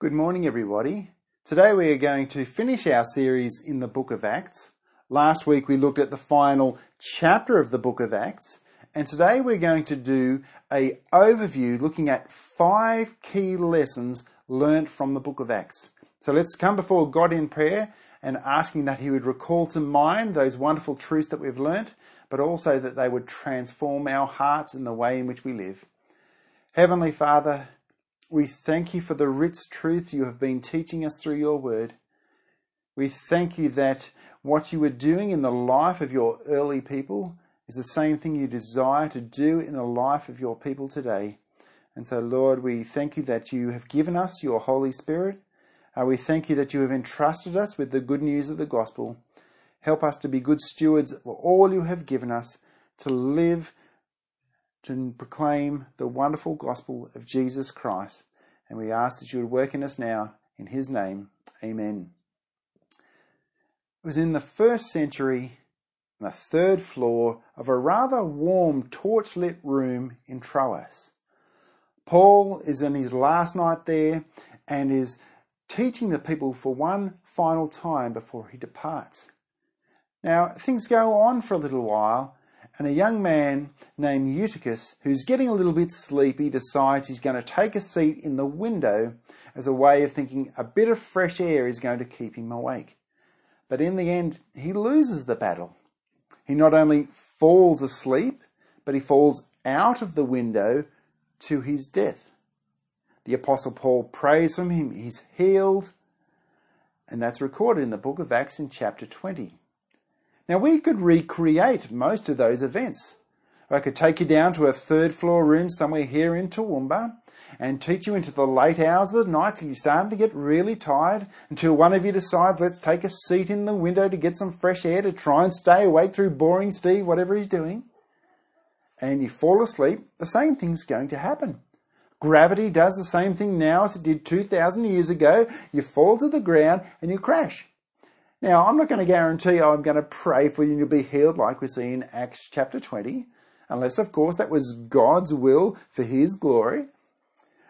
Good morning, everybody. Today we are going to finish our series in the book of Acts. Last week we looked at the final chapter of the book of Acts, and today we're going to do a overview looking at five key lessons learnt from the book of Acts. So let's come before God in prayer and asking that he would recall to mind those wonderful truths that we've learnt, but also that they would transform our hearts in the way in which we live. Heavenly Father, we thank you for the rich truths you have been teaching us through your word. We thank you that what you were doing in the life of your early people is the same thing you desire to do in the life of your people today. And so, Lord, we thank you that you have given us your Holy Spirit. Uh, we thank you that you have entrusted us with the good news of the gospel. Help us to be good stewards of all you have given us, to live to proclaim the wonderful gospel of Jesus Christ. And we ask that you would work in us now. In his name, amen. It was in the first century, on the third floor of a rather warm torchlit room in Troas. Paul is in his last night there and is teaching the people for one final time before he departs. Now, things go on for a little while, and a young man named Eutychus, who's getting a little bit sleepy, decides he's going to take a seat in the window as a way of thinking a bit of fresh air is going to keep him awake. But in the end, he loses the battle. He not only falls asleep, but he falls out of the window to his death. The Apostle Paul prays for him, he's healed, and that's recorded in the book of Acts in chapter 20. Now, we could recreate most of those events. I could take you down to a third floor room somewhere here in Toowoomba and teach you into the late hours of the night till you're starting to get really tired until one of you decides, let's take a seat in the window to get some fresh air to try and stay awake through boring Steve, whatever he's doing. And you fall asleep, the same thing's going to happen. Gravity does the same thing now as it did 2,000 years ago. You fall to the ground and you crash. Now, I'm not going to guarantee I'm going to pray for you and you'll be healed like we see in Acts chapter 20, unless, of course, that was God's will for His glory.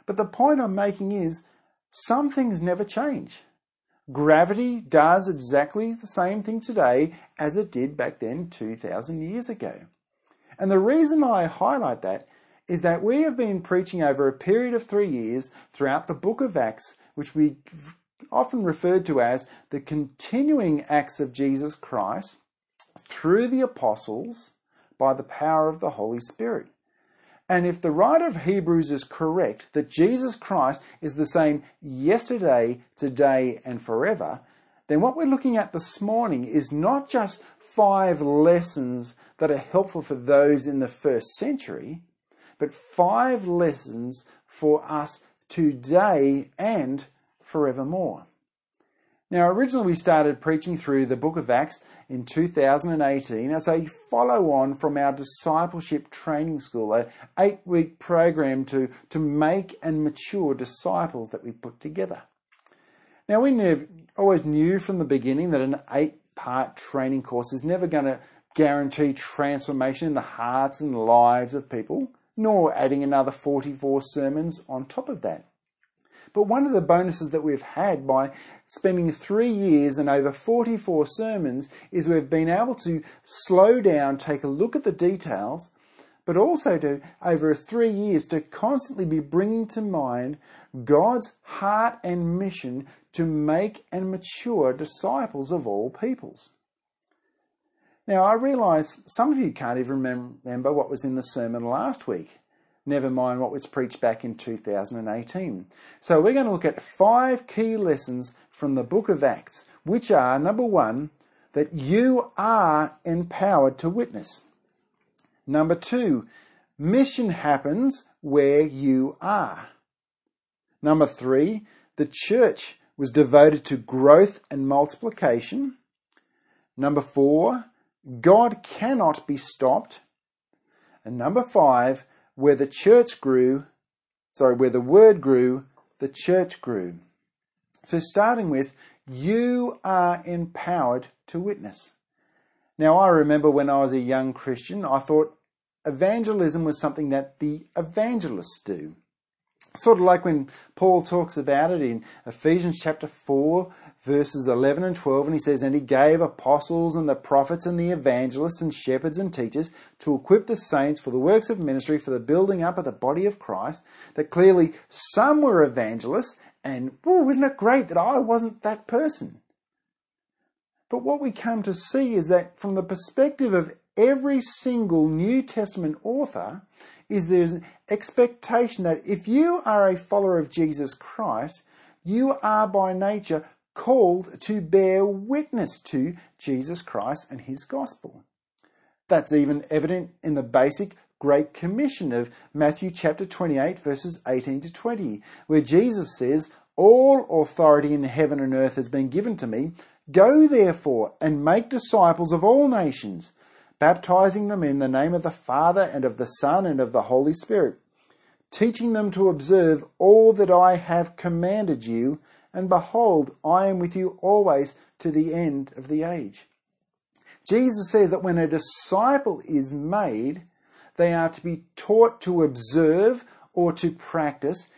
But the point I'm making is some things never change. Gravity does exactly the same thing today as it did back then 2,000 years ago. And the reason I highlight that is that we have been preaching over a period of three years throughout the book of Acts, which we often referred to as the continuing acts of Jesus Christ through the apostles by the power of the Holy Spirit. And if the writer of Hebrews is correct that Jesus Christ is the same yesterday, today, and forever, then what we're looking at this morning is not just five lessons that are helpful for those in the first century, but five lessons for us today and forevermore. Now, originally we started preaching through the book of Acts in 2018 as a follow on from our discipleship training school, an eight week program to, to make and mature disciples that we put together. Now, we knew, always knew from the beginning that an eight part training course is never going to guarantee transformation in the hearts and lives of people, nor adding another 44 sermons on top of that. But one of the bonuses that we've had by spending three years and over 44 sermons is we've been able to slow down, take a look at the details, but also to, over three years, to constantly be bringing to mind God's heart and mission to make and mature disciples of all peoples. Now, I realise some of you can't even remember what was in the sermon last week never mind what was preached back in 2018. So we're going to look at five key lessons from the book of Acts, which are number one, that you are empowered to witness. Number two, mission happens where you are. Number three, the church was devoted to growth and multiplication. Number four, God cannot be stopped. And number five, where the church grew, sorry, where the word grew, the church grew. So starting with, you are empowered to witness. Now, I remember when I was a young Christian, I thought evangelism was something that the evangelists do. Sort of like when Paul talks about it in Ephesians chapter 4, verses 11 and 12, and he says, And he gave apostles and the prophets and the evangelists and shepherds and teachers to equip the saints for the works of ministry, for the building up of the body of Christ. That clearly some were evangelists, and whoa, isn't it great that I wasn't that person? But what we come to see is that from the perspective of every single New Testament author, is there's an expectation that if you are a follower of Jesus Christ, you are by nature called to bear witness to Jesus Christ and his gospel. That's even evident in the basic Great Commission of Matthew chapter 28, verses 18 to 20, where Jesus says, All authority in heaven and earth has been given to me. Go therefore and make disciples of all nations baptizing them in the name of the Father and of the Son and of the Holy Spirit, teaching them to observe all that I have commanded you, and behold, I am with you always to the end of the age. Jesus says that when a disciple is made, they are to be taught to observe or to practice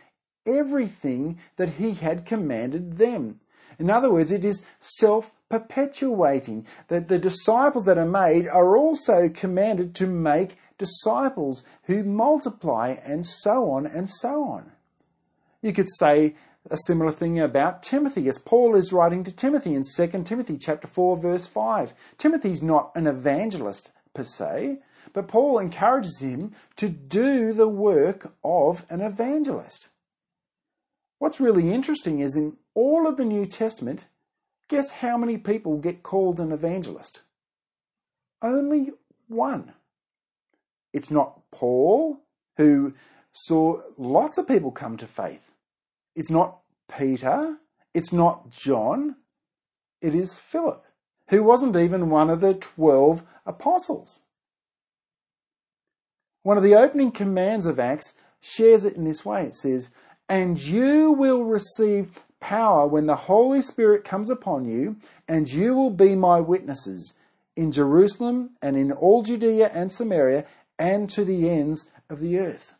everything that he had commanded them. In other words, it is self perpetuating. That the disciples that are made are also commanded to make disciples who multiply and so on and so on. You could say a similar thing about Timothy as Paul is writing to Timothy in 2 Timothy chapter 4 verse 5. Timothy's not an evangelist per se, but Paul encourages him to do the work of an evangelist. What's really interesting is in all of the New Testament, Guess how many people get called an evangelist? Only one. It's not Paul, who saw lots of people come to faith. It's not Peter. It's not John. It is Philip, who wasn't even one of the twelve apostles. One of the opening commands of Acts shares it in this way. It says, And you will receive power when the Holy Spirit comes upon you, and you will be my witnesses in Jerusalem and in all Judea and Samaria and to the ends of the earth.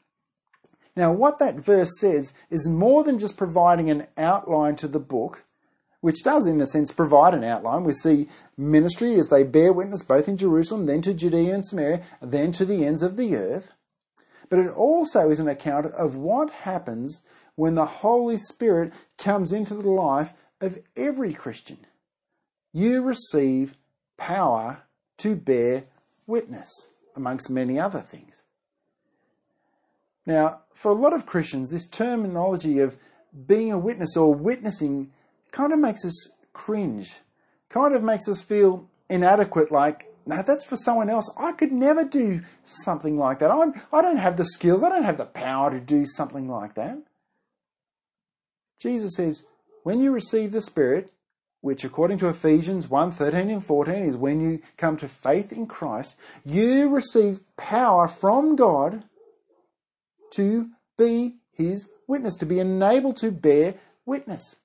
Now, what that verse says is more than just providing an outline to the book, which does, in a sense, provide an outline. We see ministry as they bear witness both in Jerusalem, then to Judea and Samaria, then to the ends of the earth. But it also is an account of what happens when the Holy Spirit comes into the life of every Christian. You receive power to bear witness, amongst many other things. Now, for a lot of Christians, this terminology of being a witness or witnessing kind of makes us cringe, kind of makes us feel inadequate, like, no, that's for someone else. I could never do something like that. I'm, I don't have the skills, I don't have the power to do something like that. Jesus says, when you receive the Spirit, which according to Ephesians 1 13 and 14 is when you come to faith in Christ, you receive power from God to be His witness, to be enabled to bear witness.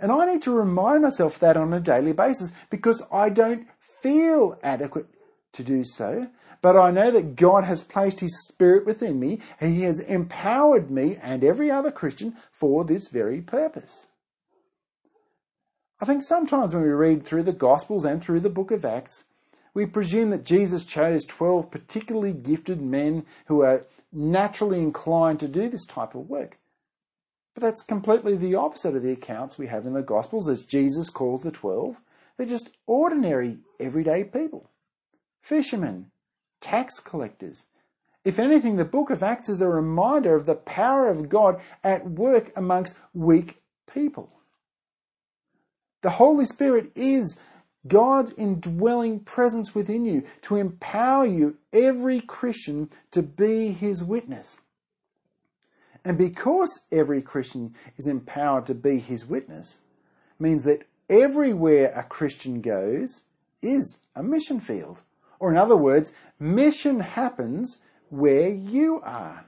And I need to remind myself that on a daily basis because I don't feel adequate to do so. But I know that God has placed His Spirit within me, and He has empowered me and every other Christian for this very purpose. I think sometimes when we read through the Gospels and through the book of Acts, we presume that Jesus chose 12 particularly gifted men who are naturally inclined to do this type of work. But that's completely the opposite of the accounts we have in the Gospels as Jesus calls the 12. They're just ordinary, everyday people fishermen, tax collectors. If anything, the book of Acts is a reminder of the power of God at work amongst weak people. The Holy Spirit is God's indwelling presence within you to empower you, every Christian, to be his witness. And because every Christian is empowered to be his witness, means that everywhere a Christian goes is a mission field. Or, in other words, mission happens where you are.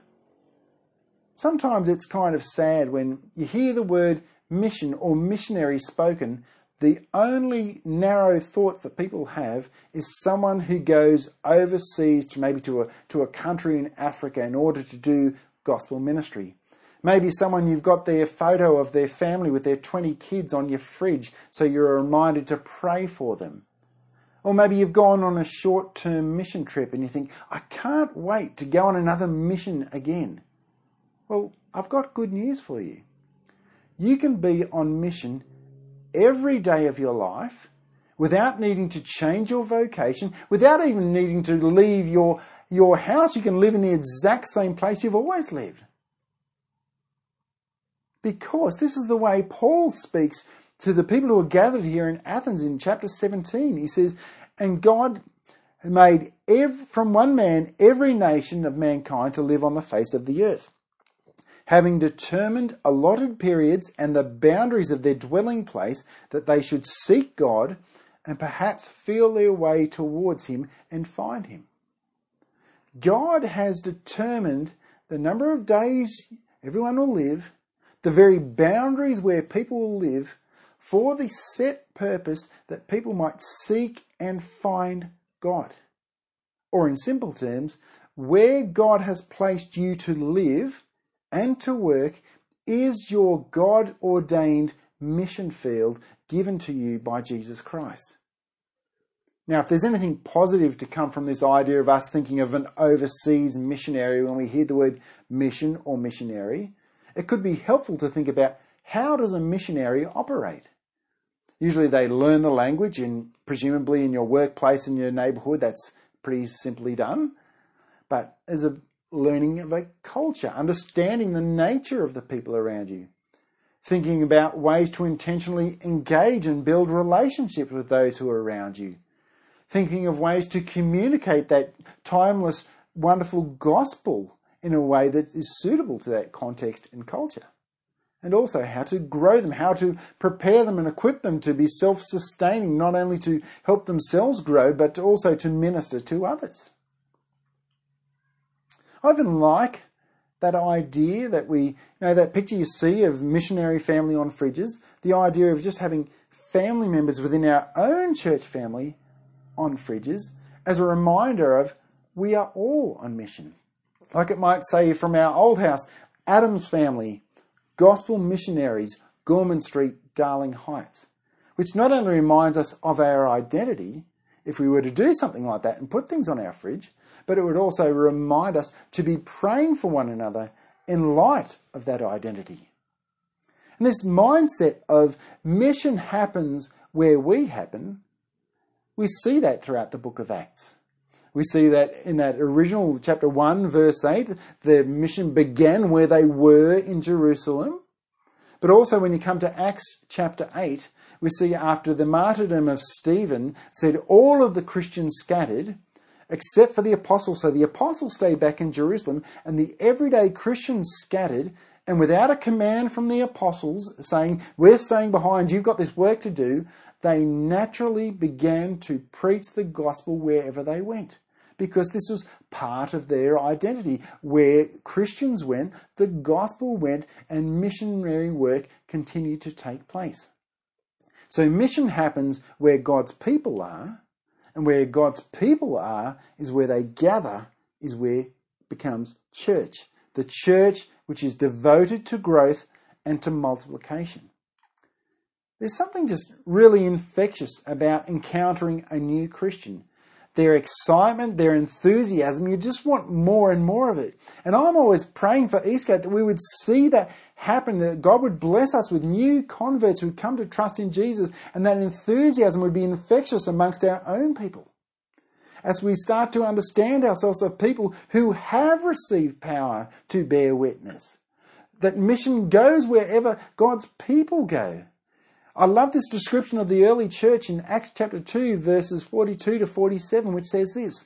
Sometimes it's kind of sad when you hear the word mission or missionary spoken. The only narrow thought that people have is someone who goes overseas to maybe to a, to a country in Africa in order to do gospel ministry. Maybe someone you've got their photo of their family with their 20 kids on your fridge so you're reminded to pray for them. Or maybe you've gone on a short term mission trip and you think, I can't wait to go on another mission again. Well, I've got good news for you. You can be on mission every day of your life without needing to change your vocation, without even needing to leave your, your house. You can live in the exact same place you've always lived. Because this is the way Paul speaks to the people who are gathered here in Athens in chapter 17. He says, And God made every, from one man every nation of mankind to live on the face of the earth, having determined allotted periods and the boundaries of their dwelling place, that they should seek God and perhaps feel their way towards Him and find Him. God has determined the number of days everyone will live, the very boundaries where people will live, for the set purpose that people might seek and find God. Or, in simple terms, where God has placed you to live and to work is your God ordained mission field given to you by Jesus Christ. Now, if there's anything positive to come from this idea of us thinking of an overseas missionary when we hear the word mission or missionary, it could be helpful to think about how does a missionary operate? Usually they learn the language and presumably in your workplace in your neighborhood that's pretty simply done. But as a learning of a culture, understanding the nature of the people around you, thinking about ways to intentionally engage and build relationships with those who are around you, thinking of ways to communicate that timeless, wonderful gospel in a way that is suitable to that context and culture and also how to grow them, how to prepare them and equip them to be self sustaining, not only to help themselves grow, but also to minister to others. I even like that idea that we, you know, that picture you see of missionary family on fridges, the idea of just having family members within our own church family on fridges as a reminder of we are all on mission. Like it might say from our old house, Adam's family Gospel Missionaries, Gorman Street, Darling Heights, which not only reminds us of our identity, if we were to do something like that and put things on our fridge, but it would also remind us to be praying for one another in light of that identity. And this mindset of mission happens where we happen, we see that throughout the book of Acts. We see that in that original chapter 1, verse 8, the mission began where they were in Jerusalem. But also when you come to Acts chapter 8, we see after the martyrdom of Stephen, said all of the Christians scattered, except for the apostles. So the apostles stayed back in Jerusalem, and the everyday Christians scattered, and without a command from the apostles saying, We're staying behind, you've got this work to do, they naturally began to preach the gospel wherever they went because this was part of their identity. Where Christians went, the gospel went, and missionary work continued to take place. So mission happens where God's people are, and where God's people are is where they gather, is where becomes church. The church which is devoted to growth and to multiplication. There's something just really infectious about encountering a new Christian their excitement, their enthusiasm. You just want more and more of it. And I'm always praying for Eastgate that we would see that happen, that God would bless us with new converts who come to trust in Jesus, and that enthusiasm would be infectious amongst our own people. As we start to understand ourselves as people who have received power to bear witness, that mission goes wherever God's people go. I love this description of the early church in Acts chapter 2, verses 42 to 47, which says this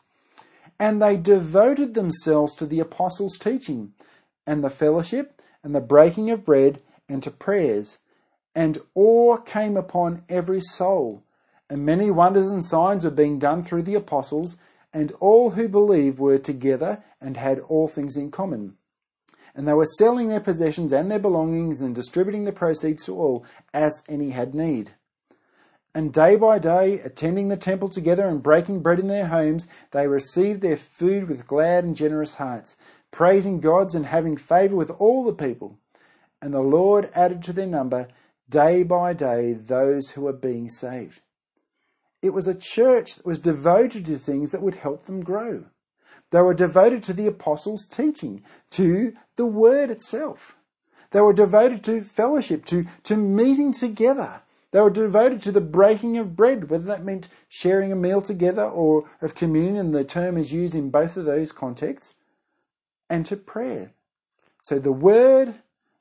And they devoted themselves to the apostles' teaching, and the fellowship, and the breaking of bread, and to prayers. And awe came upon every soul, and many wonders and signs were being done through the apostles, and all who believed were together and had all things in common and they were selling their possessions and their belongings and distributing the proceeds to all as any had need. And day by day, attending the temple together and breaking bread in their homes, they received their food with glad and generous hearts, praising God and having favour with all the people. and the Lord added to their number day by day those who were being saved. It was a church that was devoted to things that would help them grow. They were devoted to the apostles' teaching, to the word itself. They were devoted to fellowship, to, to meeting together. They were devoted to the breaking of bread, whether that meant sharing a meal together or of communion, the term is used in both of those contexts, and to prayer. So the word,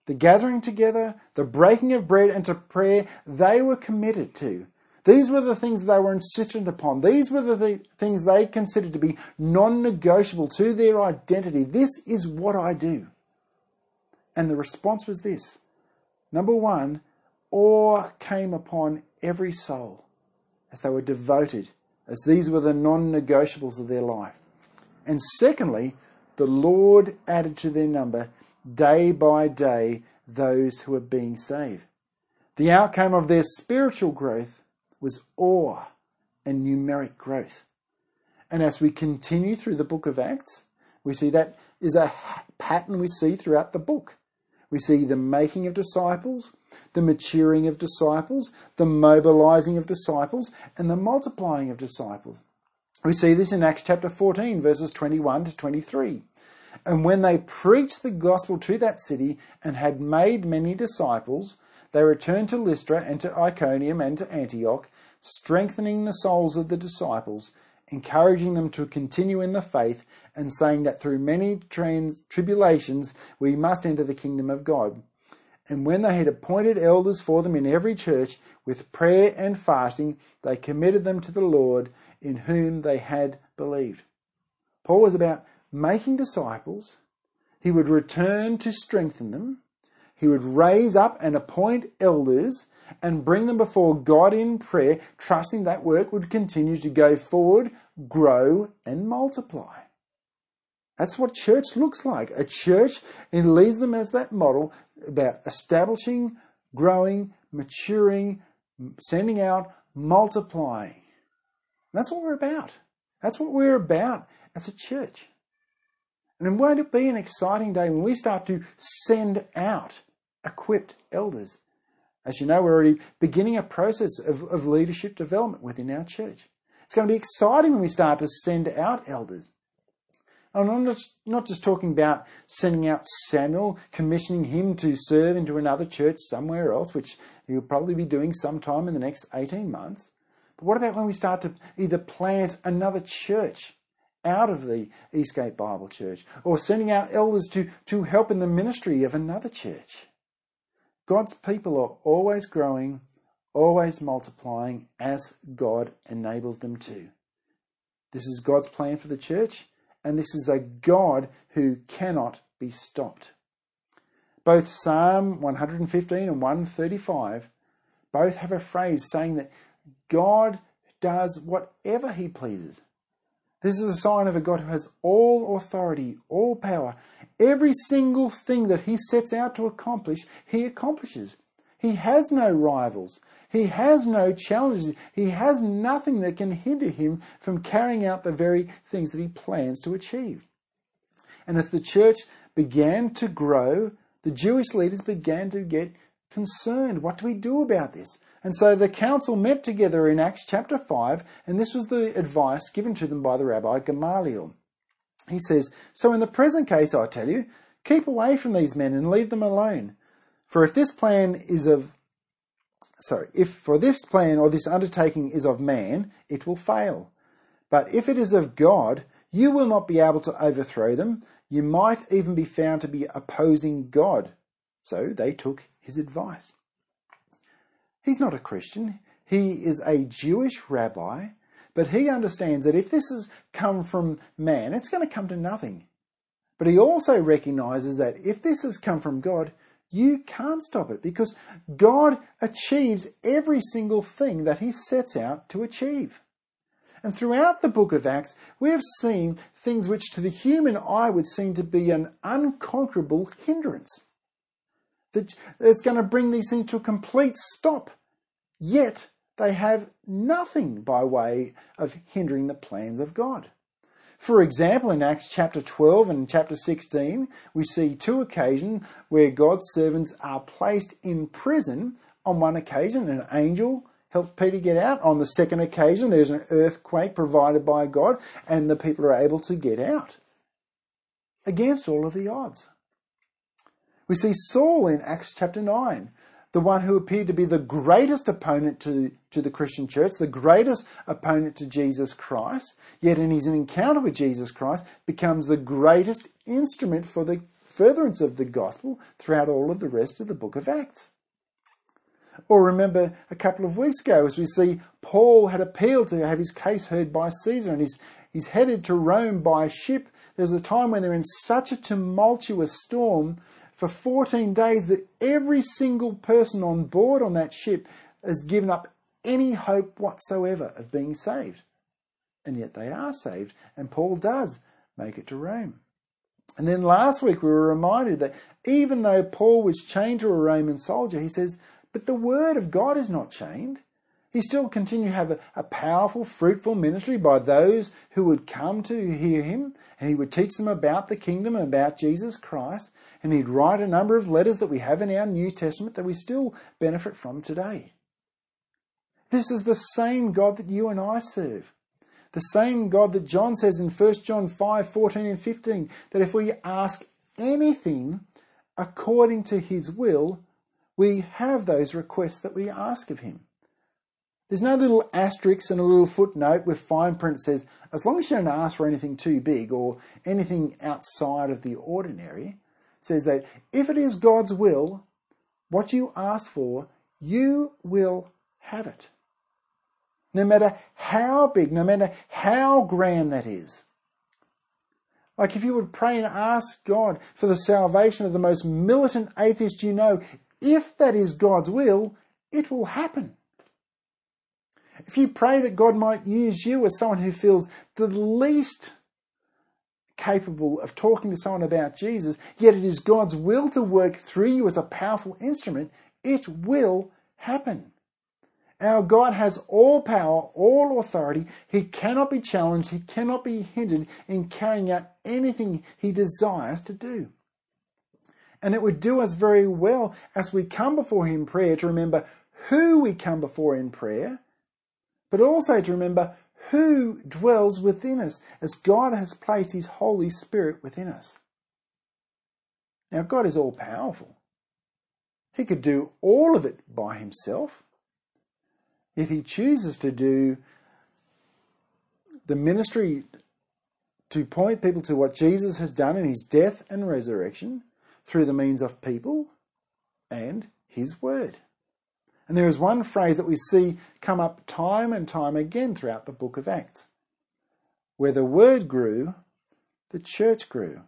the gathering together, the breaking of bread, and to prayer, they were committed to. These were the things they were insistent upon. These were the th- things they considered to be non negotiable to their identity. This is what I do. And the response was this number one, awe came upon every soul as they were devoted, as these were the non negotiables of their life. And secondly, the Lord added to their number day by day those who were being saved. The outcome of their spiritual growth was awe and numeric growth. And as we continue through the book of Acts, we see that is a pattern we see throughout the book. We see the making of disciples, the maturing of disciples, the mobilizing of disciples, and the multiplying of disciples. We see this in Acts chapter 14, verses 21 to 23. And when they preached the gospel to that city and had made many disciples, they returned to Lystra and to Iconium and to Antioch, strengthening the souls of the disciples, encouraging them to continue in the faith, and saying that through many trans- tribulations we must enter the kingdom of God. And when they had appointed elders for them in every church, with prayer and fasting, they committed them to the Lord in whom they had believed. Paul was about making disciples. He would return to strengthen them. He would raise up and appoint elders and bring them before God in prayer, trusting that work would continue to go forward, grow, and multiply. That's what church looks like. A church, and leads them as that model about establishing, growing, maturing, sending out, multiplying. That's what we're about. That's what we're about as a church. And won't it be an exciting day when we start to send out equipped elders? As you know, we're already beginning a process of, of leadership development within our church. It's going to be exciting when we start to send out elders. And I'm not, not just talking about sending out Samuel, commissioning him to serve into another church somewhere else, which he'll probably be doing sometime in the next 18 months. But what about when we start to either plant another church out of the Eastgate Bible Church or sending out elders to, to help in the ministry of another church? God's people are always growing, always multiplying as God enables them to. This is God's plan for the church, and this is a God who cannot be stopped. Both Psalm 115 and 135 both have a phrase saying that God does whatever he pleases. This is a sign of a God who has all authority, all power. Every single thing that he sets out to accomplish, he accomplishes. He has no rivals. He has no challenges. He has nothing that can hinder him from carrying out the very things that he plans to achieve. And as the church began to grow, the Jewish leaders began to get concerned. What do we do about this? And so the council met together in Acts chapter 5, and this was the advice given to them by the rabbi Gamaliel. He says, So in the present case, I tell you, keep away from these men and leave them alone. For if this plan is of sorry, if for this plan or this undertaking is of man, it will fail. But if it is of God, you will not be able to overthrow them. You might even be found to be opposing God. So they took his advice. He's not a Christian. He is a Jewish rabbi, but he understands that if this has come from man, it's going to come to nothing. But he also recognizes that if this has come from God, you can't stop it because God achieves every single thing that he sets out to achieve. And throughout the book of Acts, we have seen things which to the human eye would seem to be an unconquerable hindrance. That it's going to bring these things to a complete stop. Yet they have nothing by way of hindering the plans of God. For example, in Acts chapter 12 and chapter 16, we see two occasions where God's servants are placed in prison. On one occasion, an angel helps Peter get out. On the second occasion, there's an earthquake provided by God, and the people are able to get out against all of the odds. We see Saul in Acts chapter 9 the one who appeared to be the greatest opponent to, to the Christian church, the greatest opponent to Jesus Christ, yet in his encounter with Jesus Christ becomes the greatest instrument for the furtherance of the gospel throughout all of the rest of the book of Acts. Or remember a couple of weeks ago as we see Paul had appealed to have his case heard by Caesar and he's, he's headed to Rome by ship. There's a time when they're in such a tumultuous storm for 14 days that every single person on board on that ship has given up any hope whatsoever of being saved. And yet they are saved, and Paul does make it to Rome. And then last week we were reminded that even though Paul was chained to a Roman soldier, he says, but the word of God is not chained. He still continued to have a, a, powerful, fruitful ministry by those who would come to hear him, and he would teach them about the kingdom about Jesus Christ, and he'd write a number of letters that we have in our New Testament that we still benefit from today. This is the same God that you and I serve. The same God that John says in 1 John 5 14 and 15 that if we ask anything according to his will, we have those requests that we ask of him. There's no little asterisk and a little footnote with fine print that says, as long as you don't ask for anything too big or anything outside of the ordinary, says that if it is God's will, what you ask for, you will have it. No matter how big, no matter how grand that is. Like if you would pray and ask God for the salvation of the most militant atheist you know, if that is God's will, it will happen. If you pray that God might use you as someone who feels the least capable of talking to someone about Jesus, yet it is God's will to work through you as a powerful instrument, it will happen. Our God has all power, all authority. He cannot be challenged. He cannot be hindered in carrying out anything he desires to do. And it would do us very well as we come before him in prayer to remember who we come before in prayer but also to remember who dwells within us as God has placed His Holy Spirit within us. Now, God is all powerful. He could do all of it by Himself. If He chooses to do the ministry to point people to what Jesus has done in His death and resurrection through the means of people and His Word. And there is one phrase that we see come up time and time again throughout the book of Acts. Where the word grew, the church grew.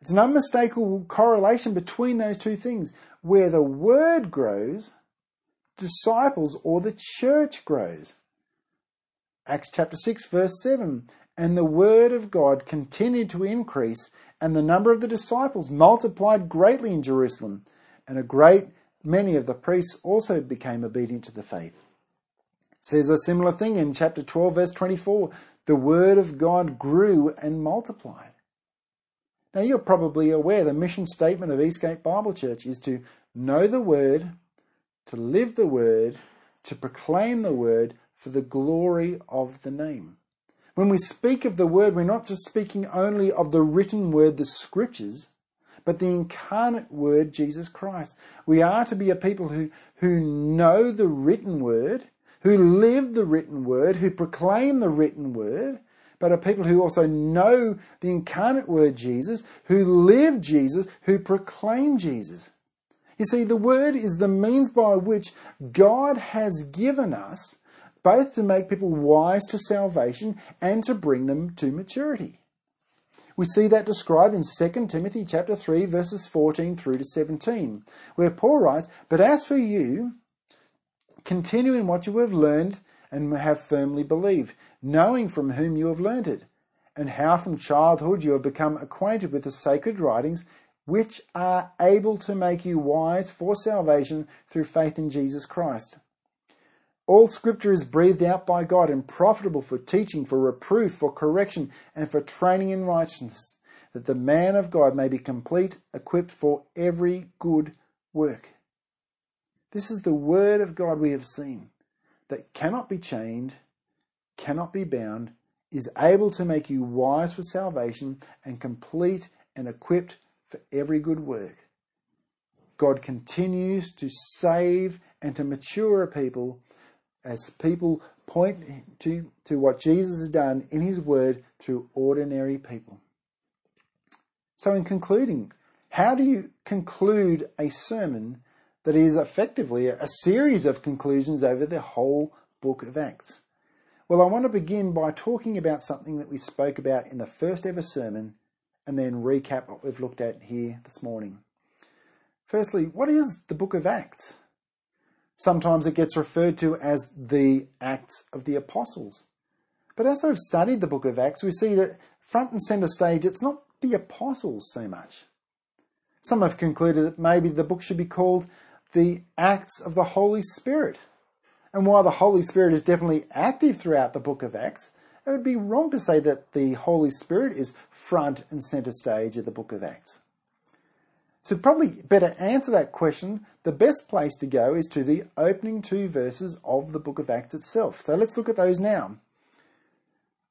It's an unmistakable correlation between those two things. Where the word grows, disciples or the church grows. Acts chapter 6, verse 7 And the word of God continued to increase, and the number of the disciples multiplied greatly in Jerusalem, and a great many of the priests also became obedient to the faith. It says a similar thing in chapter 12, verse 24 the word of God grew and multiplied. Now, you're probably aware the mission statement of Eastgate Bible Church is to know the word, to live the word, to proclaim the word for the glory of the name. When we speak of the word, we're not just speaking only of the written word, the scriptures, but the incarnate word, Jesus Christ. We are to be a people who, who know the written word, who live the written word, who proclaim the written word, but are people who also know the incarnate word Jesus, who live Jesus, who proclaim Jesus. You see, the word is the means by which God has given us both to make people wise to salvation and to bring them to maturity. We see that described in 2 Timothy chapter 3 verses 14 through to 17, where Paul writes, "But as for you, continue in what you have learned and have firmly believed, knowing from whom you have learned it, and how from childhood you have become acquainted with the sacred writings, which are able to make you wise for salvation through faith in Jesus Christ." All scripture is breathed out by God and profitable for teaching, for reproof, for correction, and for training in righteousness, that the man of God may be complete, equipped for every good work. This is the word of God we have seen that cannot be chained, cannot be bound, is able to make you wise for salvation and complete and equipped for every good work. God continues to save and to mature a people as people point to, to what Jesus has done in his word through ordinary people. So, in concluding, how do you conclude a sermon that is effectively a series of conclusions over the whole book of Acts? Well, I want to begin by talking about something that we spoke about in the first ever sermon and then recap what we've looked at here this morning. Firstly, what is the book of Acts? Sometimes it gets referred to as the Acts of the Apostles. But as I've studied the book of Acts, we see that front and centre stage, it's not the apostles so much. Some have concluded that maybe the book should be called the Acts of the Holy Spirit. And while the Holy Spirit is definitely active throughout the book of Acts, it would be wrong to say that the Holy Spirit is front and centre stage of the book of Acts. To probably better answer that question, the best place to go is to the opening two verses of the book of Acts itself. So let's look at those now.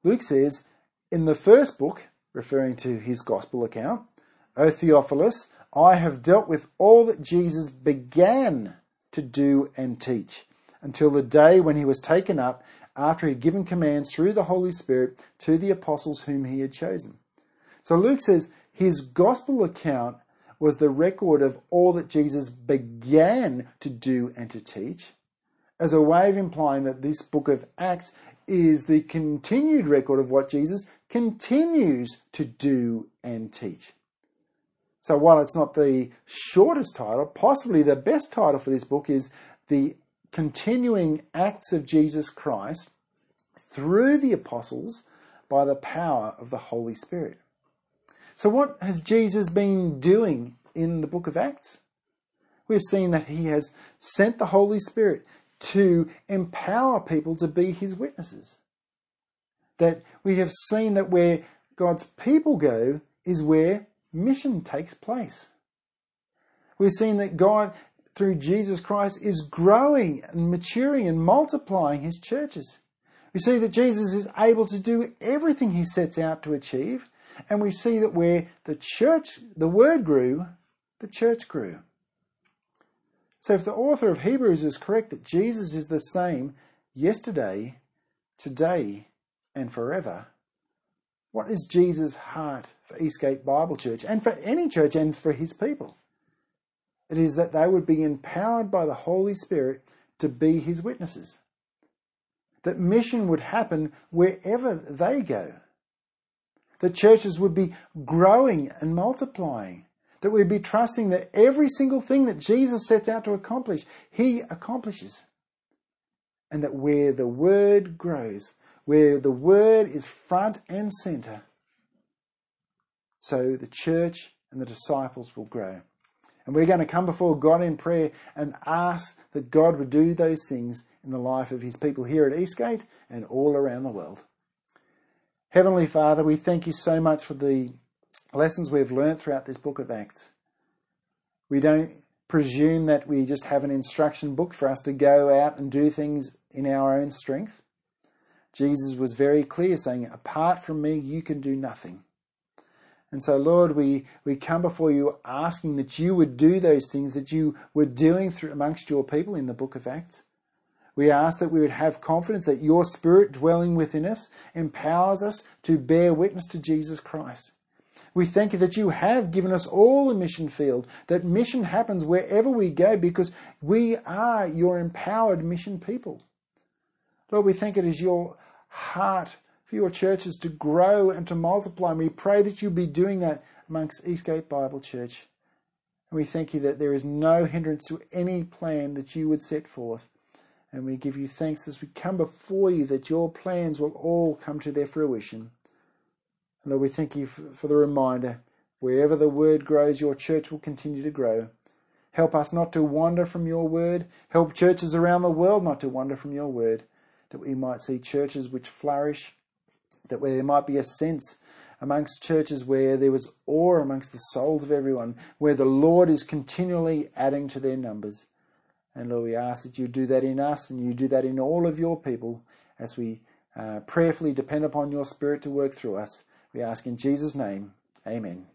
Luke says, In the first book, referring to his gospel account, O Theophilus, I have dealt with all that Jesus began to do and teach until the day when he was taken up after he had given commands through the Holy Spirit to the apostles whom he had chosen. So Luke says his gospel account was the record of all that Jesus began to do and to teach, as a way of implying that this book of Acts is the continued record of what Jesus continues to do and teach. So while it's not the shortest title, possibly the best title for this book is The continuing acts of Jesus Christ through the apostles by the power of the Holy Spirit. So, what has Jesus been doing in the book of Acts? We've seen that he has sent the Holy Spirit to empower people to be his witnesses. That we have seen that where God's people go is where mission takes place. We've seen that God through Jesus Christ is growing and maturing and multiplying his churches. We see that Jesus is able to do everything he sets out to achieve, and we see that where the church, the word grew, the church grew. So if the author of Hebrews is correct that Jesus is the same yesterday, today, and forever, what is Jesus' heart for Eastgate Bible Church and for any church and for his people? It is that they would be empowered by the Holy Spirit to be his witnesses. That mission would happen wherever they go. That churches would be growing and multiplying. That we'd be trusting that every single thing that Jesus sets out to accomplish, he accomplishes. And that where the word grows, where the word is front and center, so the church and the disciples will grow. And we're going to come before God in prayer and ask that God would do those things in the life of his people here at Eastgate and all around the world. Heavenly Father, we thank you so much for the lessons we've learned throughout this book of Acts. We don't presume that we just have an instruction book for us to go out and do things in our own strength. Jesus was very clear saying, apart from me, you can do nothing. And so, Lord, we, we come before you asking that you would do those things that you were doing through amongst your people in the book of Acts. We ask that we would have confidence that your Spirit dwelling within us empowers us to bear witness to Jesus Christ. We thank you that you have given us all a mission field, that mission happens wherever we go because we are your empowered mission people. Lord, we thank it is your heart for your churches to grow and to multiply. And we pray that you'll be doing that amongst Eastgate Bible Church. And we thank you that there is no hindrance to any plan that you would set forth. And we give you thanks as we come before you that your plans will all come to their fruition. And Lord, we thank you for the reminder wherever the word grows, your church will continue to grow. Help us not to wander from your word. Help churches around the world not to wander from your word, that we might see churches which flourish, that where there might be a sense amongst churches where there was awe amongst the souls of everyone, where the Lord is continually adding to their numbers. And Lord, we ask that you do that in us and you do that in all of your people as we uh, prayerfully depend upon your Spirit to work through us. We ask in Jesus' name, Amen.